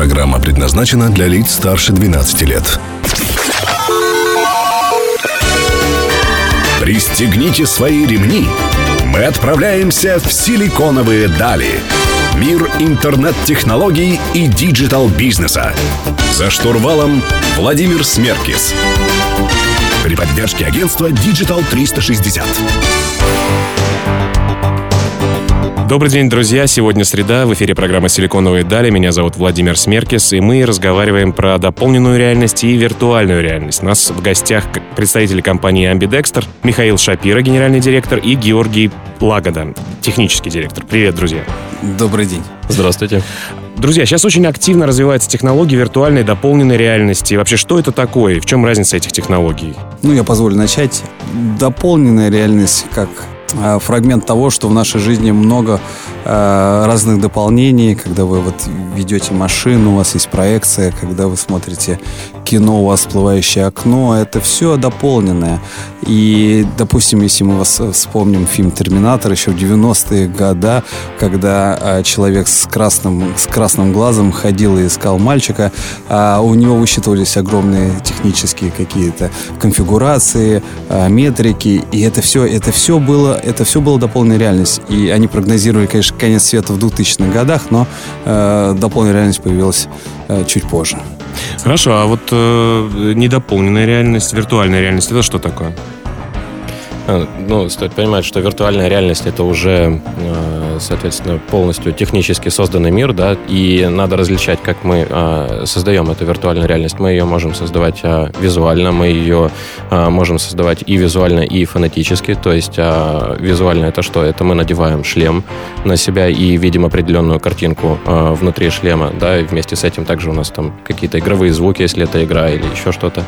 Программа предназначена для лиц старше 12 лет. Пристегните свои ремни. Мы отправляемся в силиконовые дали. Мир интернет-технологий и digital-бизнеса. За штурвалом Владимир Смеркис. При поддержке агентства Digital 360. Добрый день, друзья. Сегодня среда. В эфире программа «Силиконовые дали». Меня зовут Владимир Смеркис, и мы разговариваем про дополненную реальность и виртуальную реальность. У нас в гостях представители компании Ambidexter, Михаил Шапира, генеральный директор, и Георгий Лагода, технический директор. Привет, друзья. Добрый день. Здравствуйте. Друзья, сейчас очень активно развивается технология виртуальной дополненной реальности. вообще, что это такое? В чем разница этих технологий? Ну, я позволю начать. Дополненная реальность, как фрагмент того, что в нашей жизни много э, разных дополнений, когда вы вот ведете машину, у вас есть проекция, когда вы смотрите кино, у вас всплывающее окно, это все дополненное. И, допустим, если мы вас вспомним фильм «Терминатор» еще в 90-е годы, когда э, человек с красным, с красным глазом ходил и искал мальчика, а у него высчитывались огромные технические какие-то конфигурации, э, метрики, и это все, это все было это все было дополненная реальность. И они прогнозировали, конечно, конец света в 2000-х годах, но э, дополненная реальность появилась э, чуть позже. Хорошо, а вот э, недополненная реальность, виртуальная реальность, это что такое? А, ну, стоит понимать, что виртуальная реальность это уже, э, соответственно, полностью технически созданный мир, да, и надо различать, как мы а, создаем эту виртуальную реальность. Мы ее можем создавать а, визуально, мы ее можем создавать и визуально, и фонетически. То есть визуально это что? Это мы надеваем шлем на себя и видим определенную картинку внутри шлема, да, и вместе с этим также у нас там какие-то игровые звуки, если это игра или еще что-то.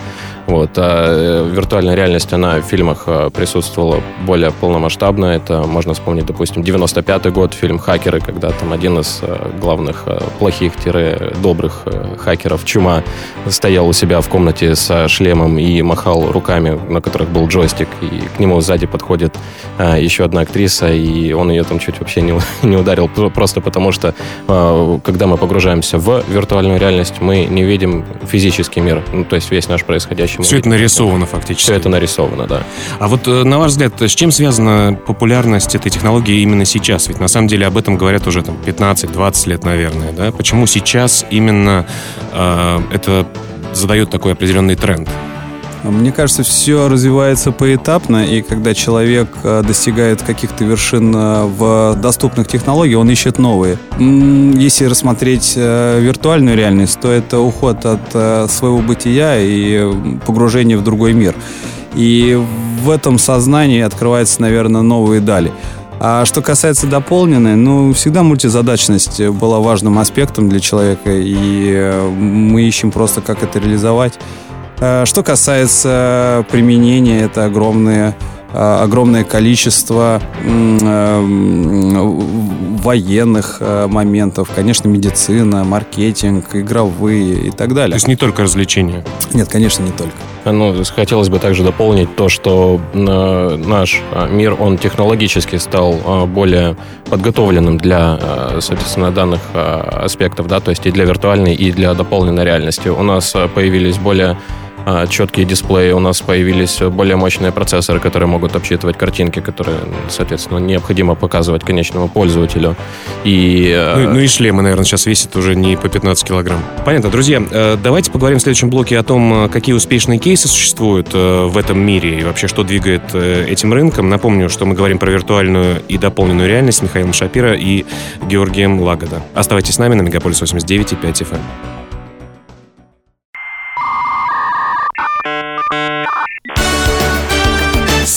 Вот. А виртуальная реальность, она в фильмах присутствовала более полномасштабно. Это можно вспомнить, допустим, 95-й год, фильм «Хакеры», когда там один из э, главных э, плохих-добрых э, хакеров, Чума, стоял у себя в комнате со шлемом и махал руками, на которых был джойстик, и к нему сзади подходит еще одна актриса, и он ее там чуть вообще не, не ударил, просто потому что, когда мы погружаемся в виртуальную реальность, мы не видим физический мир, ну, то есть весь наш происходящий. Все это нарисовано фактически. Все это нарисовано, да. А вот на ваш взгляд, с чем связана популярность этой технологии именно сейчас? Ведь на самом деле об этом говорят уже там 15-20 лет, наверное, да? Почему сейчас именно э, это задает такой определенный тренд? Мне кажется, все развивается поэтапно, и когда человек э, достигает каких-то вершин э, в доступных технологиях, он ищет новые. Если рассмотреть э, виртуальную реальность, то это уход от своего бытия и погружение в другой мир. И в этом сознании открываются, наверное, новые дали. А что касается дополненной, ну, всегда мультизадачность была важным аспектом для человека, и э, мы ищем просто, как это реализовать. А что касается применения, это огромные Э, огромное количество э, военных э, моментов, конечно, медицина, маркетинг, игровые и так далее. То есть не только развлечения? Нет, конечно, не только. Ну, хотелось бы также дополнить то, что наш мир, он технологически стал более подготовленным для, соответственно, данных аспектов, да, то есть и для виртуальной, и для дополненной реальности. У нас появились более четкие дисплеи, у нас появились более мощные процессоры, которые могут обсчитывать картинки, которые, соответственно, необходимо показывать конечному пользователю. И, э, ну, ну и шлемы, наверное, сейчас весят уже не по 15 килограмм. Понятно. Друзья, э, давайте поговорим в следующем блоке о том, э, какие успешные кейсы существуют в этом мире и вообще, что двигает этим рынком. Напомню, что мы говорим про виртуальную и дополненную реальность Михаилом Шапира и Георгием Лагода. Оставайтесь с нами на Мегаполис 89 и 5 FM.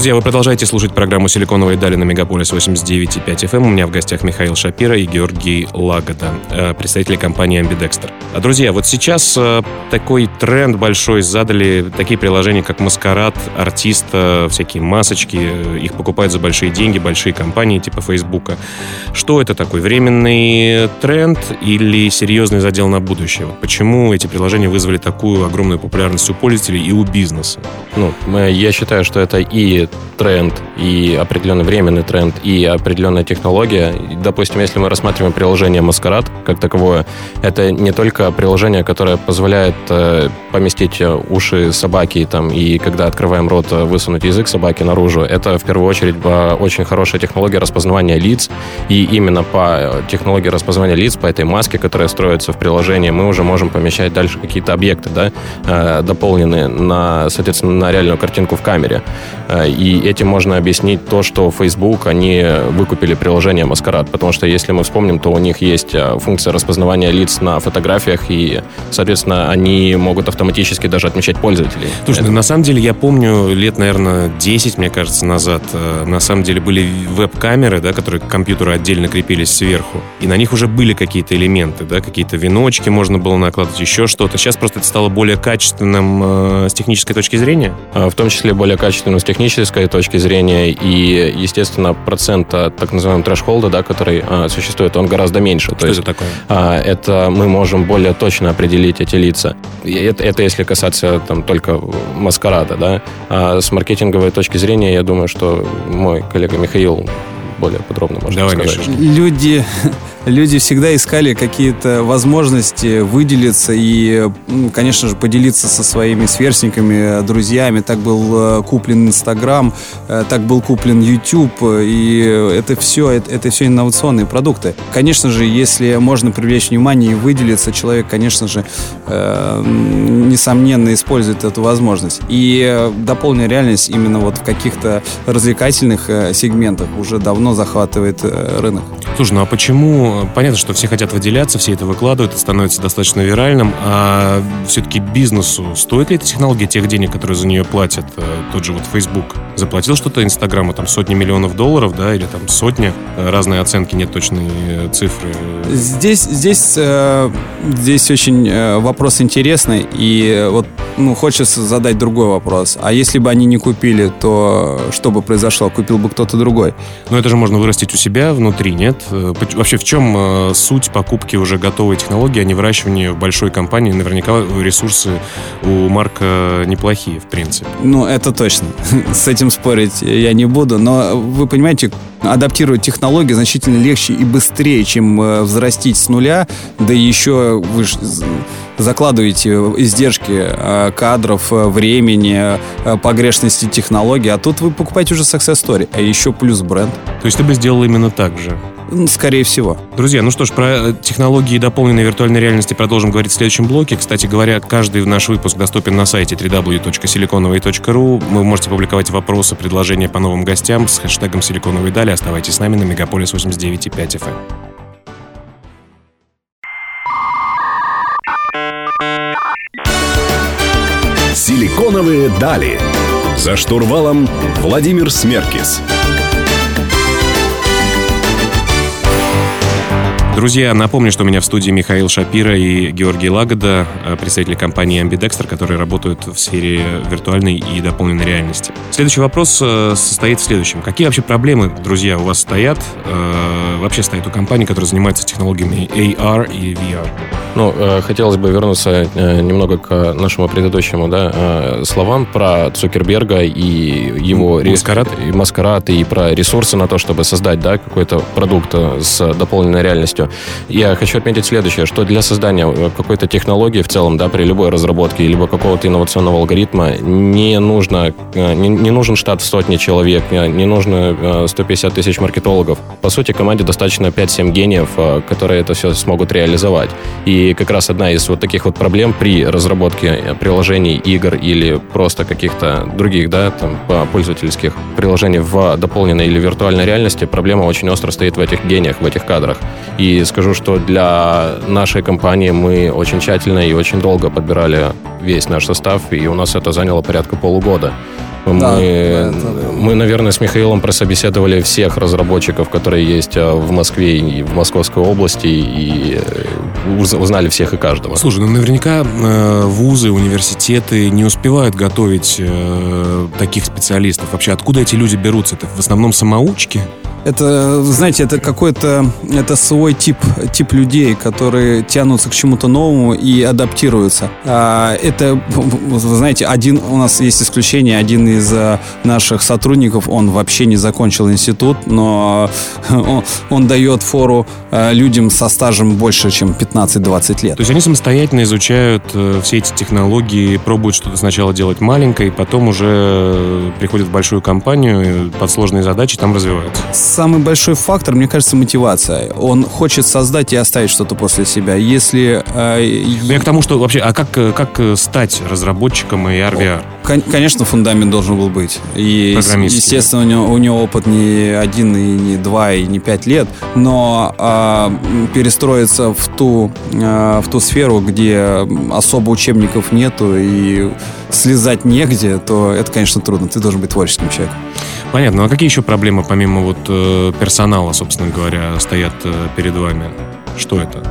Друзья, вы продолжаете слушать программу «Силиконовые дали» на Мегаполис 89.5 FM. Эм. У меня в гостях Михаил Шапира и Георгий Лагода, э, представители компании Ambidexter. А, друзья, вот сейчас э, такой тренд большой задали такие приложения, как Маскарад, Артиста, всякие масочки. Их покупают за большие деньги, большие компании типа Фейсбука. Что это такой? Временный тренд или серьезный задел на будущее? Почему эти приложения вызвали такую огромную популярность у пользователей и у бизнеса? Ну, я считаю, что это и тренд, и определенный временный тренд, и определенная технология. Допустим, если мы рассматриваем приложение Маскарад как таковое, это не только приложение, которое позволяет э, поместить уши собаки там, и когда открываем рот, э, высунуть язык собаки наружу. Это в первую очередь очень хорошая технология распознавания лиц, и именно по технологии распознавания лиц, по этой маске, которая строится в приложении, мы уже можем помещать дальше какие-то объекты, да, э, дополненные на, соответственно, на реальную картинку в камере. И этим можно объяснить то, что Facebook, они выкупили приложение Маскарад, потому что если мы вспомним, то у них есть э, функция распознавания лиц на фотографиях, и, соответственно, они могут автоматически даже отмечать пользователей. Слушай, ну, на самом деле я помню лет, наверное, 10, мне кажется, назад, э, на самом деле были веб-камеры, да, которые к компьютеру отдельно крепились сверху, и на них уже были какие-то элементы, да, какие-то веночки можно было накладывать, еще что-то. Сейчас просто это стало более качественным э, с технической точки зрения? В том числе более качественным с технической точки зрения, и, естественно, процент так называемого трэш-холда, да, который а, существует, он гораздо меньше. Что То это есть, такое? А, это мы можем более точно определить эти лица. И это, это если касаться там только маскарада, да. А с маркетинговой точки зрения, я думаю, что мой коллега Михаил более подробно может Давай, сказать. Миша. Люди люди всегда искали какие-то возможности выделиться и, конечно же, поделиться со своими сверстниками, друзьями. Так был э, куплен Инстаграм, э, так был куплен YouTube, и это все, это, это все инновационные продукты. Конечно же, если можно привлечь внимание и выделиться, человек, конечно же, э, несомненно использует эту возможность. И дополненная реальность именно вот в каких-то развлекательных сегментах уже давно захватывает рынок. Слушай, ну а почему понятно, что все хотят выделяться, все это выкладывают, это становится достаточно виральным, а все-таки бизнесу стоит ли эта технология тех денег, которые за нее платят? Э, тот же вот Facebook заплатил что-то Инстаграму, там сотни миллионов долларов, да, или там сотни, э, разные оценки, нет точной э, цифры. Здесь, здесь, здесь очень вопрос интересный, и вот ну, хочется задать другой вопрос. А если бы они не купили, то что бы произошло? Купил бы кто-то другой? Ну, это же можно вырастить у себя внутри, нет? Вообще, в чем э, суть покупки уже готовой технологии, а не выращивания в большой компании? Наверняка ресурсы у Марка неплохие, в принципе. Ну, это точно. С этим спорить я не буду. Но вы понимаете, адаптировать технологии значительно легче и быстрее, чем э, взрастить с нуля. Да еще вы закладываете издержки э, кадров, времени, погрешности технологий, а тут вы покупаете уже success story, а еще плюс бренд. То есть ты бы сделал именно так же? Скорее всего. Друзья, ну что ж, про технологии дополненной виртуальной реальности продолжим говорить в следующем блоке. Кстати говоря, каждый наш выпуск доступен на сайте www.siliconovой.ru. Вы можете публиковать вопросы, предложения по новым гостям с хэштегом «Силиконовые дали». Оставайтесь с нами на Мегаполис 89.5 FM. «Силиконовые дали». За штурвалом Владимир Смеркис. Друзья, напомню, что у меня в студии Михаил Шапира и Георгий Лагода, э, представители компании Ambidexter, которые работают в сфере виртуальной и дополненной реальности. Следующий вопрос э, состоит в следующем. Какие вообще проблемы, друзья, у вас стоят, э, вообще стоят у компании, которая занимается технологиями AR и VR? Ну, хотелось бы вернуться немного к нашему предыдущему да, словам про Цукерберга и его... Маскарад? И маскарад, и про ресурсы на то, чтобы создать да, какой-то продукт с дополненной реальностью. Я хочу отметить следующее, что для создания э, какой-то технологии в целом, да, при любой разработке, либо какого-то инновационного алгоритма не нужно, э, не, не нужен штат в сотни человек, не нужно 150 э, тысяч маркетологов. По сути, команде достаточно 5-7 гениев, которые это все смогут реализовать. И как раз одна из вот таких вот проблем при разработке приложений, игр или просто каких-то других, да, там, пользовательских приложений в дополненной или виртуальной реальности, проблема очень остро стоит в этих гениях, в этих кадрах. И скажу, что для нашей компании мы очень тщательно и очень долго подбирали весь наш состав, и у нас это заняло порядка полугода. Мы, да, это... мы, наверное, с Михаилом прособеседовали всех разработчиков, которые есть э, в Москве и в Московской области, и э, узнали всех и каждого. Слушай, ну наверняка э, вузы, университеты не успевают готовить таких специалистов. Вообще, откуда эти люди берутся? Это в основном самоучки? Это, знаете, это какой-то, это свой тип, тип людей, которые тянутся к чему-то новому и адаптируются. А, это, вы знаете, один, у нас есть исключение, один из э, наших сотрудников, он вообще не закончил институт, но он, он дает фору э, людям со стажем больше, чем 15-20 лет. То есть они самостоятельно изучают э, все эти технологии, пробуют что-то сначала делать маленькое, потом уже приходят в большую компанию под сложные задачи, там развиваются самый большой фактор, мне кажется, мотивация. Он хочет создать и оставить что-то после себя. Если... Э, я к тому, что вообще, а как, как стать разработчиком и RVR? Конечно, фундамент должен был быть. И, естественно, у него, у него опыт не один, и не два, и не пять лет. Но э, перестроиться в ту, э, в ту сферу, где особо учебников нету и слезать негде, то это, конечно, трудно. Ты должен быть творческим человеком. Понятно. Ну, а какие еще проблемы, помимо вот э, персонала, собственно говоря, стоят э, перед вами? Что это?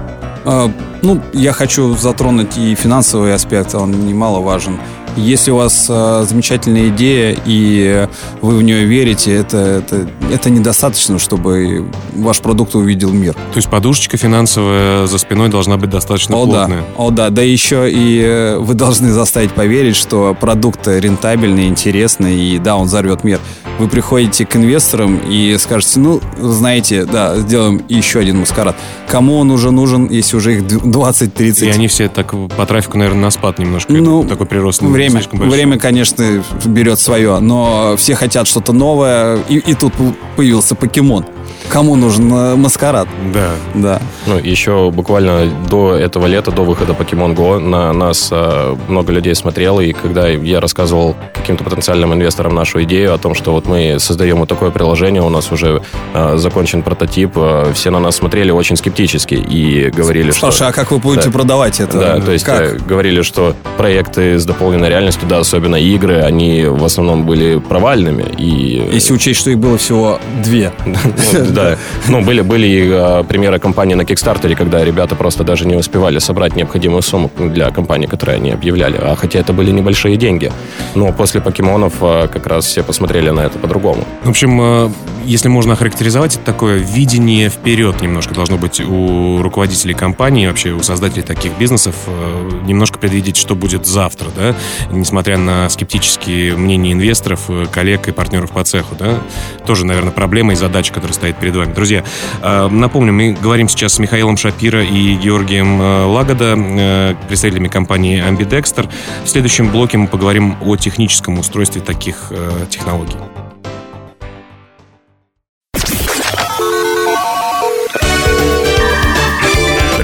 А, ну, я хочу затронуть и финансовый аспект, он немаловажен. Если у вас э, замечательная идея и вы в нее верите, это, это, это недостаточно, чтобы ваш продукт увидел мир. То есть подушечка финансовая за спиной должна быть достаточно О, плотная. Да. О, да. Да еще и э, вы должны заставить поверить, что продукт рентабельный, интересный, и да, он взорвет мир. Вы приходите к инвесторам и скажете, ну, знаете, да, сделаем еще один маскарад. Кому он уже нужен, если уже их 20-30? И они все так по трафику, наверное, на спад немножко. Ну, такой прирост. Время, время, конечно, берет свое, но все хотят что-то новое, и, и тут появился покемон. Кому нужен э, маскарад? Да. Да. Ну, еще буквально до этого лета, до выхода Pokemon Go, на нас э, много людей смотрело, и когда я рассказывал каким-то потенциальным инвесторам нашу идею о том, что вот мы создаем вот такое приложение, у нас уже э, закончен прототип, э, все на нас смотрели очень скептически и говорили, Слушай, что... Слушай, а как вы будете да, продавать это? Да, то есть как? Э, говорили, что проекты с дополненной реальностью, да, особенно игры, они в основном были провальными. И... Если учесть, что их было всего две. Да. Ну, были, были а, примеры компании на Кикстартере, когда ребята просто даже не успевали собрать необходимую сумму для компании, которую они объявляли. А хотя это были небольшие деньги. Но после покемонов а, как раз все посмотрели на это по-другому. В общем, а, если можно охарактеризовать, это такое видение вперед немножко должно быть у руководителей компании, вообще у создателей таких бизнесов, немножко предвидеть, что будет завтра, да, несмотря на скептические мнения инвесторов, коллег и партнеров по цеху, да, тоже, наверное, проблема и задача, которая стоит перед вами. Друзья, э, напомню, мы говорим сейчас с Михаилом Шапира и Георгием э, Лагода, э, представителями компании Ambidexter. В следующем блоке мы поговорим о техническом устройстве таких технологий.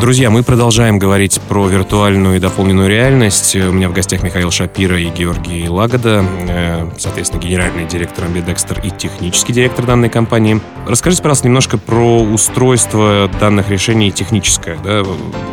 Друзья, мы продолжаем говорить про виртуальную и дополненную реальность. У меня в гостях Михаил Шапира и Георгий Лагода, э, соответственно, генеральный директор Ambidexter и технический директор данной компании. Расскажите, пожалуйста, немножко про устройство данных решений техническое. Да?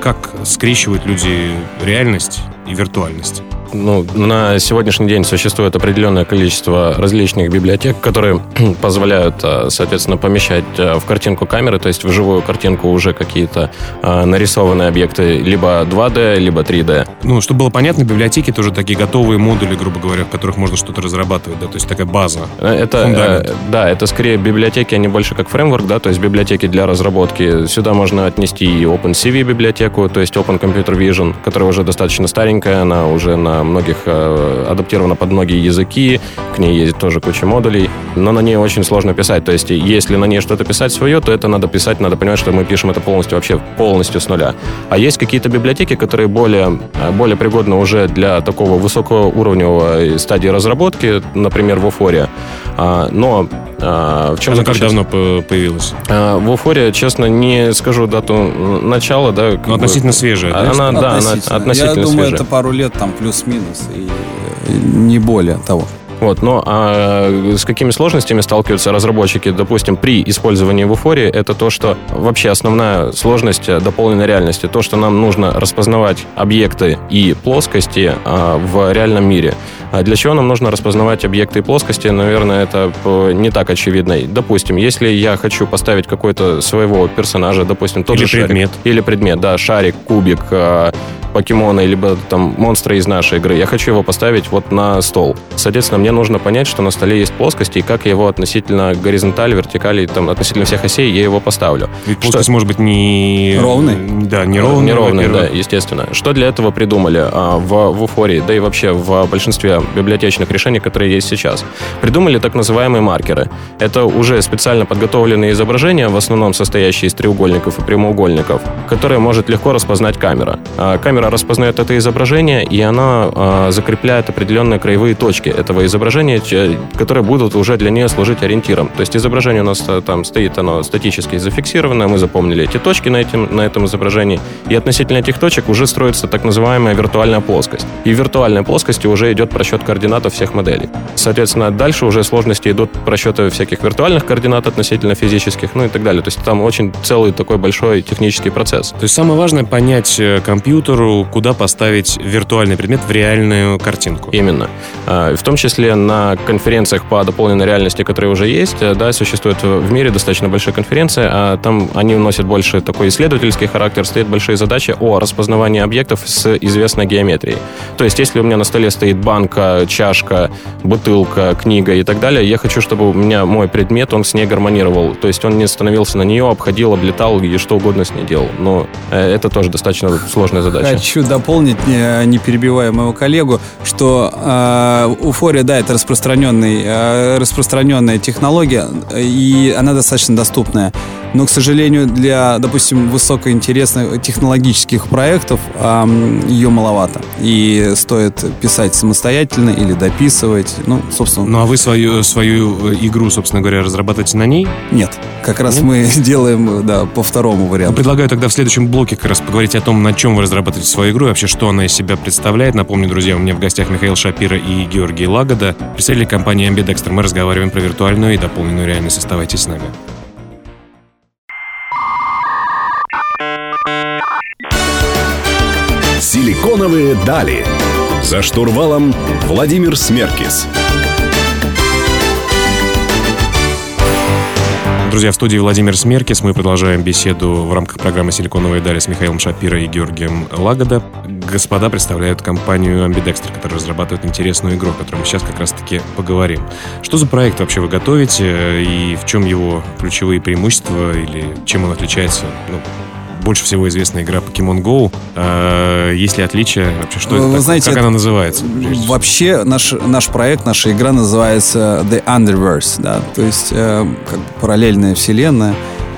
Как скрещивают люди реальность и виртуальность? Ну, на сегодняшний день существует определенное количество различных библиотек, которые позволяют, а, соответственно, помещать а, в картинку камеры, то есть в живую картинку уже какие-то а, нарисованные объекты либо 2D, либо 3D. Ну, чтобы было понятно, библиотеки тоже такие готовые модули, грубо говоря, в которых можно что-то разрабатывать, да, то есть такая база. Э, это, фундамент. Э, да, это скорее библиотеки, они больше как фреймворк, да, то есть библиотеки для разработки. Сюда можно отнести и OpenCV библиотеку, то есть Open Computer Vision, которая уже достаточно старенькая, она уже на многих э, адаптирована под многие языки, к ней есть тоже куча модулей, но на ней очень сложно писать. То есть, если на ней что-то писать свое, то это надо писать, надо понимать, что мы пишем это полностью, вообще полностью с нуля. А есть какие-то библиотеки, которые более, э, более пригодны уже для такого высокоуровневого стадии разработки, например, в Уфоре. А, но а, в чем Она как давно появилась? А, в Уфоре, честно, не скажу дату начала, да. Но относительно свежая, да? Она, да, она относительно Я думаю, свежая. это пару лет, там, плюс-минус. И не более того. Вот, но а с какими сложностями сталкиваются разработчики, допустим, при использовании в Уфоре, это то, что вообще основная сложность дополненной реальности, то, что нам нужно распознавать объекты и плоскости а, в реальном мире. А для чего нам нужно распознавать объекты и плоскости, наверное, это не так очевидно. Допустим, если я хочу поставить какой-то своего персонажа, допустим, тот или же предмет. шарик, или предмет, да, шарик, кубик, покемона, либо там монстра из нашей игры, я хочу его поставить вот на стол. Соответственно, мне нужно понять, что на столе есть плоскости, и как я его относительно горизонтали, вертикали, там, относительно всех осей, я его поставлю. Ведь плоскость может быть не... Ровный? Да, не ровный. Не ровный, да, естественно. Что для этого придумали а, в, в Уфории, да и вообще в большинстве библиотечных решений, которые есть сейчас? Придумали так называемые маркеры. Это уже специально подготовленные изображения, в основном состоящие из треугольников и прямоугольников, которые может легко распознать камера. А, камера распознает это изображение, и она а, закрепляет определенные краевые точки этого изображения, которые будут уже для нее служить ориентиром. То есть изображение у нас э, там стоит, оно статически зафиксировано, мы запомнили эти точки на, этим, на этом изображении, и относительно этих точек уже строится так называемая виртуальная плоскость. И в виртуальной плоскости уже идет просчет координат всех моделей. Соответственно, дальше уже сложности идут просчеты всяких виртуальных координат относительно физических, ну и так далее. То есть там очень целый такой большой технический процесс. То есть самое важное понять э, компьютеру, куда поставить виртуальный предмет в реальную картинку. Именно. А, в том числе на конференциях по дополненной реальности, которые уже есть, э, да, существует в мире достаточно большая конференция, а там они носят больше такой исследовательский характер, стоят большие задачи о распознавании объектов с известной геометрией. То есть, если у меня на столе стоит банка, чашка, бутылка, книга и так далее, я хочу, чтобы у меня мой предмет, он с ней гармонировал. То есть, он не становился на нее, обходил, облетал и что угодно с ней делал. Но э, это тоже достаточно сложная задача. Хочу дополнить, не перебивая моего коллегу, что э, Уфория, да, это распространенный, э, распространенная технология, и она достаточно доступная. Но, к сожалению, для, допустим, высокоинтересных технологических проектов э, ее маловато. И стоит писать самостоятельно или дописывать. Ну, собственно. Ну, а вы свою, свою игру, собственно говоря, разрабатываете на ней? Нет. Как раз Нет? мы делаем, да, по второму варианту. Ну, предлагаю тогда в следующем блоке как раз поговорить о том, на чем вы разрабатываете свою игру и вообще, что она из себя представляет. Напомню, друзья, у меня в гостях Михаил Шапира и Георгий Лагода, представители компании Ambidexter. Мы разговариваем про виртуальную и дополненную реальность. Оставайтесь с нами. Силиконовые дали. За штурвалом Владимир Смеркис. Друзья, в студии Владимир Смеркис. Мы продолжаем беседу в рамках программы «Силиконовые дали» с Михаилом Шапиро и Георгием Лагода. Господа представляют компанию Ambidexter, которая разрабатывает интересную игру, о которой мы сейчас как раз-таки поговорим. Что за проект вообще вы готовите и в чем его ключевые преимущества или чем он отличается ну, больше всего известная игра Pokemon Go. А, есть ли отличия? Вообще, что это? Вы знаете, как это, она называется? Вообще, наш, наш проект, наша игра называется The Underverse, да, то есть э, как параллельная вселенная.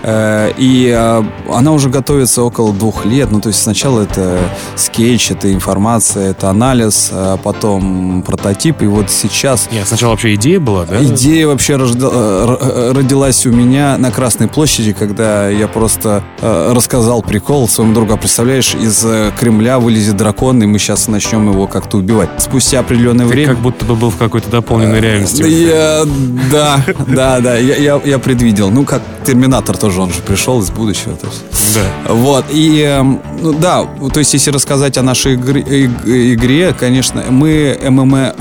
Э, и э, она уже готовится около двух лет. Ну, то есть сначала это скетч, это информация, это анализ, а потом прототип. И вот сейчас... Нет, сначала вообще идея была, да? Идея вообще э, родилась у меня на Красной площади, когда я просто рассказал прикол своему другу. А представляешь, из Кремля вылезет дракон, и мы сейчас начнем его как-то убивать. Спустя определенное Ты время... как будто бы был в какой-то дополненной реальности. Я, да, да, да, я, я, я предвидел. Ну, как Терминатор тоже, он же пришел из будущего. То есть. Да. Вот, и, эм, ну, да, то есть, если рассказать о нашей игре, игре конечно, мы ММО,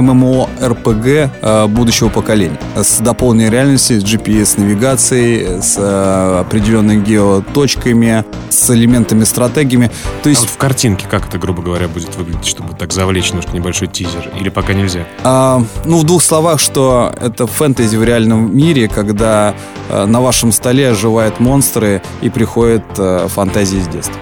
ММО РПГ будущего поколения. С дополненной реальностью, с GPS-навигацией, с э, определенными геоточками, с элементами стратегиями. То есть... А вот в картинке как это, грубо говоря, будет выглядеть, чтобы так завлечь немножко небольшой тизер? Или пока нельзя? А, ну, в двух словах, что это фэнтези в реальном мире, когда э, на вашем столе оживают монстры и приходят э, фантазии с детства.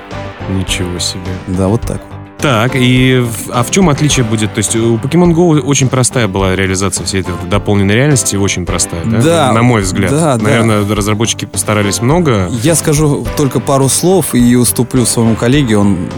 Ничего себе. Да, вот так. Так, и а в чем отличие будет? То есть у Pokemon Go очень простая была реализация всей этой дополненной реальности, очень простая, да? Да. На мой взгляд. Да, Наверное, да. разработчики постарались много. Я скажу только пару слов и уступлю своему коллеге, он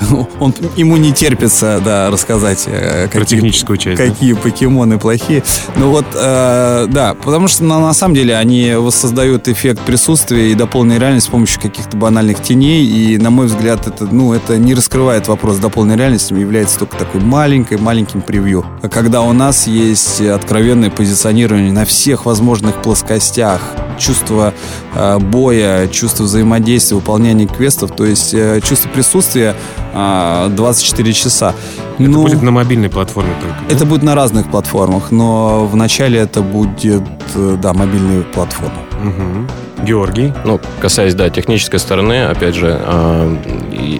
он, ему не терпится, да, рассказать, э, какие, техническую часть, какие да? покемоны плохие. Ну вот, э, да, потому что на, на самом деле они воссоздают эффект присутствия и дополненной реальности с помощью каких-то банальных теней, и, на мой взгляд, это, ну, это не раскрывает вопрос дополненной реальности, является только такой маленькой, маленьким превью. А когда у нас есть откровенное позиционирование на всех возможных плоскостях, чувство э, боя, чувство взаимодействия, выполнения квестов, то есть э, чувство присутствия э, 24 часа. Это ну, будет на мобильной платформе только? Да? Это будет на разных платформах, но вначале это будет, э, да, мобильные платформы. Угу. Георгий? Ну, касаясь, да, технической стороны, опять же, э,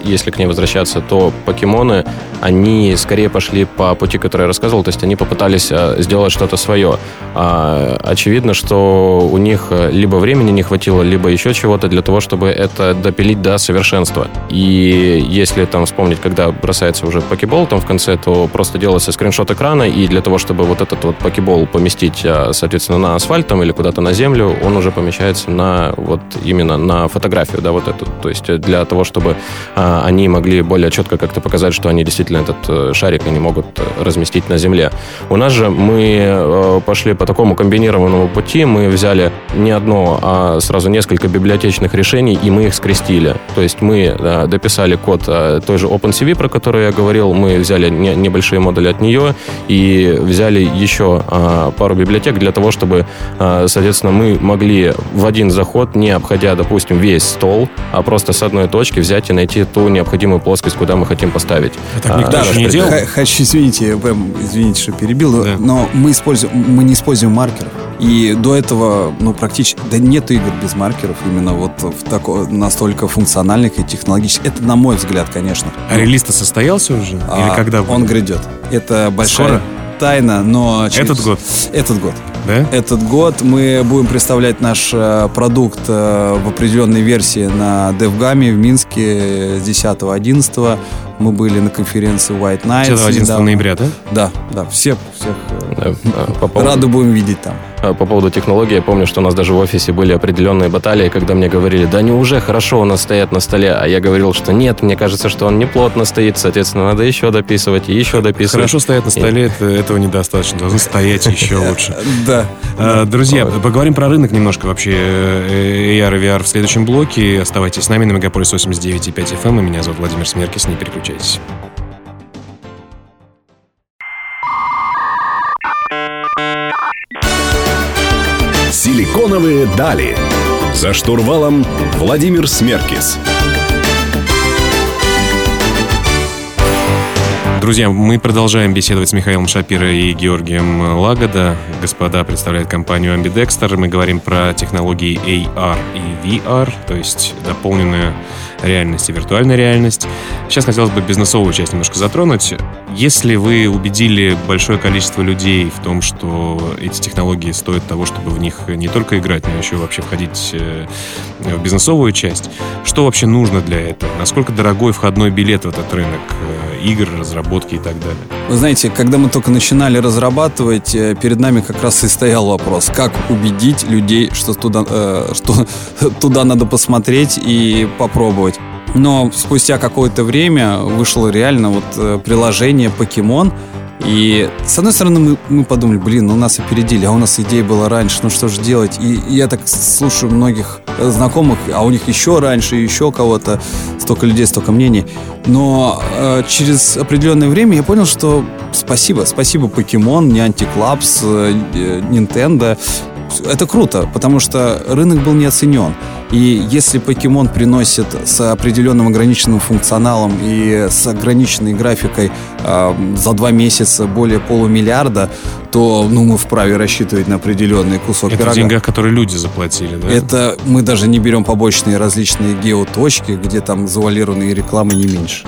если к ней возвращаться, то покемоны, они скорее пошли по пути, который я рассказывал, то есть они попытались э, сделать что-то свое. Э, очевидно, что у них либо времени не хватило, либо еще чего-то для того, чтобы это допилить до совершенства. И если там вспомнить, когда бросается уже покебол там в конце, то просто делается скриншот экрана, и для того, чтобы вот этот вот покебол поместить, соответственно, на асфальт там, или куда-то на землю, он уже помещается на вот именно на фотографию, да, вот эту. То есть для того, чтобы а, они могли более четко как-то показать, что они действительно этот э, шарик они могут разместить на Земле. У нас же мы э, пошли по такому комбинированному пути, мы взяли не одно, а сразу несколько библиотечных решений, и мы их скрестили. То есть мы дописали код э, той же OpenCV, про которую я говорил, мы взяли не, небольшие модули от нее и взяли еще пару библиотек для того, чтобы, соответственно, мы могли в один заход, не обходя, допустим, весь стол, а просто с одной точки взять и найти ту необходимую плоскость, куда мы хотим поставить. А так никто да, не делал? Хочу, извините, Бэм, извините, что перебил, да. но мы, используем, мы не используем маркеров. И до этого, ну, практически, да нет игр без маркеров, именно вот в тако, настолько функциональных и технологических. Это на мой взгляд, конечно. А релиз-то состоялся уже? А, Или когда? Он грядет. Это большая Скоро? тайна, но... Через... Этот год? Этот год. Да? Этот год мы будем представлять наш э, продукт э, в определенной версии на DevGAM в Минске с 10-11. Мы были на конференции White Nights. 10-11 ноября, да? Да, да. Всех, всех да, по поводу... рады будем видеть там. По поводу технологии, я помню, что у нас даже в офисе были определенные баталии, когда мне говорили, да не уже хорошо у нас стоят на столе, а я говорил, что нет, мне кажется, что он не плотно стоит, соответственно, надо еще дописывать и еще дописывать. Хорошо стоят на столе, это, этого недостаточно, должны стоять еще лучше. Да. А, друзья, поговорим про рынок немножко вообще э, AR и VR в следующем блоке. Оставайтесь с нами на Мегаполис 89.5 FM, и меня зовут Владимир Смеркис, не переключайтесь. Силиконовые дали. За штурвалом Владимир Смеркис. Друзья, мы продолжаем беседовать с Михаилом Шапиро и Георгием Лагода. Господа представляют компанию Ambidexter. Мы говорим про технологии AR и VR, то есть дополненная реальность и виртуальная реальность. Сейчас хотелось бы бизнесовую часть немножко затронуть. Если вы убедили большое количество людей в том, что эти технологии стоят того, чтобы в них не только играть, но еще вообще входить э, в бизнесовую часть, что вообще нужно для этого? Насколько дорогой входной билет в этот рынок э, игр, разработки и так далее? Вы знаете, когда мы только начинали разрабатывать, э, перед нами как раз и стоял вопрос, как убедить людей, что туда, что туда надо посмотреть и попробовать. Но спустя какое-то время вышло реально вот э, приложение Покемон. И с одной стороны мы, мы подумали, блин, ну нас опередили, а у нас идея была раньше, ну что же делать? И, и я так слушаю многих э, знакомых, а у них еще раньше, еще кого-то, столько людей, столько мнений. Но э, через определенное время я понял, что спасибо, спасибо Покемон, Labs, э, Nintendo. Это круто, потому что рынок был не оценен. И если покемон приносит с определенным ограниченным функционалом и с ограниченной графикой э, за два месяца более полумиллиарда, то ну, мы вправе рассчитывать на определенный кусок Это пирога. в деньгах, которые люди заплатили, да? Это мы даже не берем побочные различные геоточки, где там завуалированные рекламы не меньше.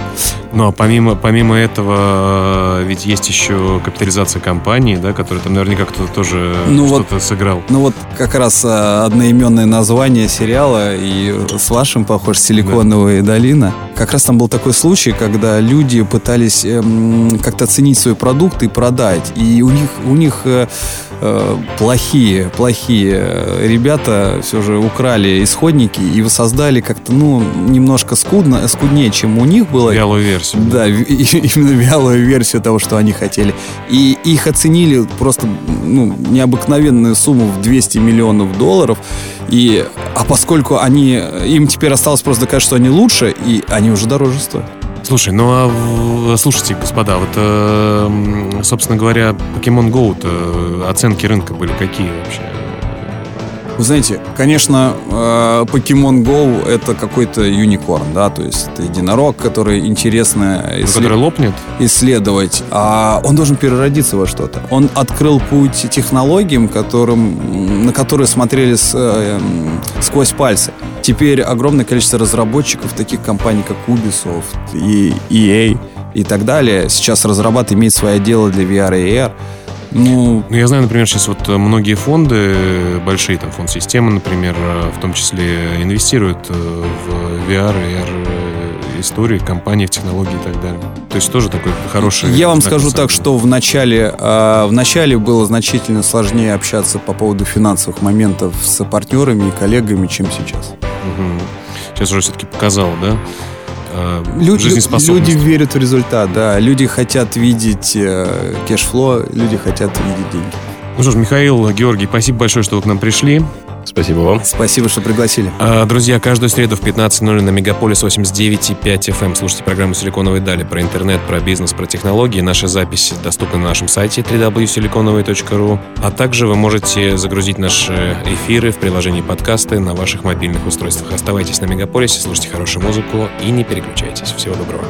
Ну, а помимо, помимо этого, э, ведь есть еще капитализация компании, да, которая там наверняка кто-то тоже ну что-то вот, сыграл. Ну вот как раз э, одноименное название сериала и с вашим, похож, «Силиконовая да. долина». Как раз там был такой случай, когда люди пытались эм, как-то оценить свой продукт и продать. И у них, у них э, э, плохие, плохие ребята все же украли исходники и воссоздали как-то, ну, немножко скудно, скуднее, чем у них было. Вялую версию. Да, именно вялую версию того, что они хотели. И их оценили просто, ну, необыкновенную сумму в 200 миллионов долларов. И, а поскольку они, им теперь осталось просто доказать, что они лучше, и они уже дороже стоят. Слушай, ну а слушайте, господа, вот, э, собственно говоря, Pokemon Go, э, оценки рынка были какие вообще? Вы знаете, конечно, э, Pokemon Go это какой-то юникорн, да, то есть это единорог, который интересно исслед... который лопнет? исследовать, а он должен переродиться во что-то. Он открыл путь технологиям, которым, на которые смотрели с, э, сквозь пальцы. Теперь огромное количество разработчиков, таких компаний, как Ubisoft и EA и так далее, сейчас разрабатывают, имеют свое дело для VR и AR. Ну, ну, я знаю, например, сейчас вот э, многие фонды, большие там фонд системы, например, э, в том числе инвестируют э, в VR AR истории, компании, технологии и так далее. То есть тоже такой хороший... Я вам скажу так, что в начале, в начале было значительно сложнее общаться по поводу финансовых моментов с партнерами и коллегами, чем сейчас. Угу. Сейчас уже все-таки показал, да? Э, люди, люди верят в результат, да. Люди хотят видеть э, кэшфло, люди хотят видеть деньги. Ну что ж, Михаил, Георгий, спасибо большое, что вы к нам пришли. Спасибо вам. Спасибо, что пригласили. А, друзья, каждую среду в 15.00 на Мегаполис 89.5 FM эм. слушайте программу «Силиконовые дали» про интернет, про бизнес, про технологии. Наши записи доступны на нашем сайте www.siliconovые.ru А также вы можете загрузить наши эфиры в приложении подкасты на ваших мобильных устройствах. Оставайтесь на Мегаполисе, слушайте хорошую музыку и не переключайтесь. Всего доброго.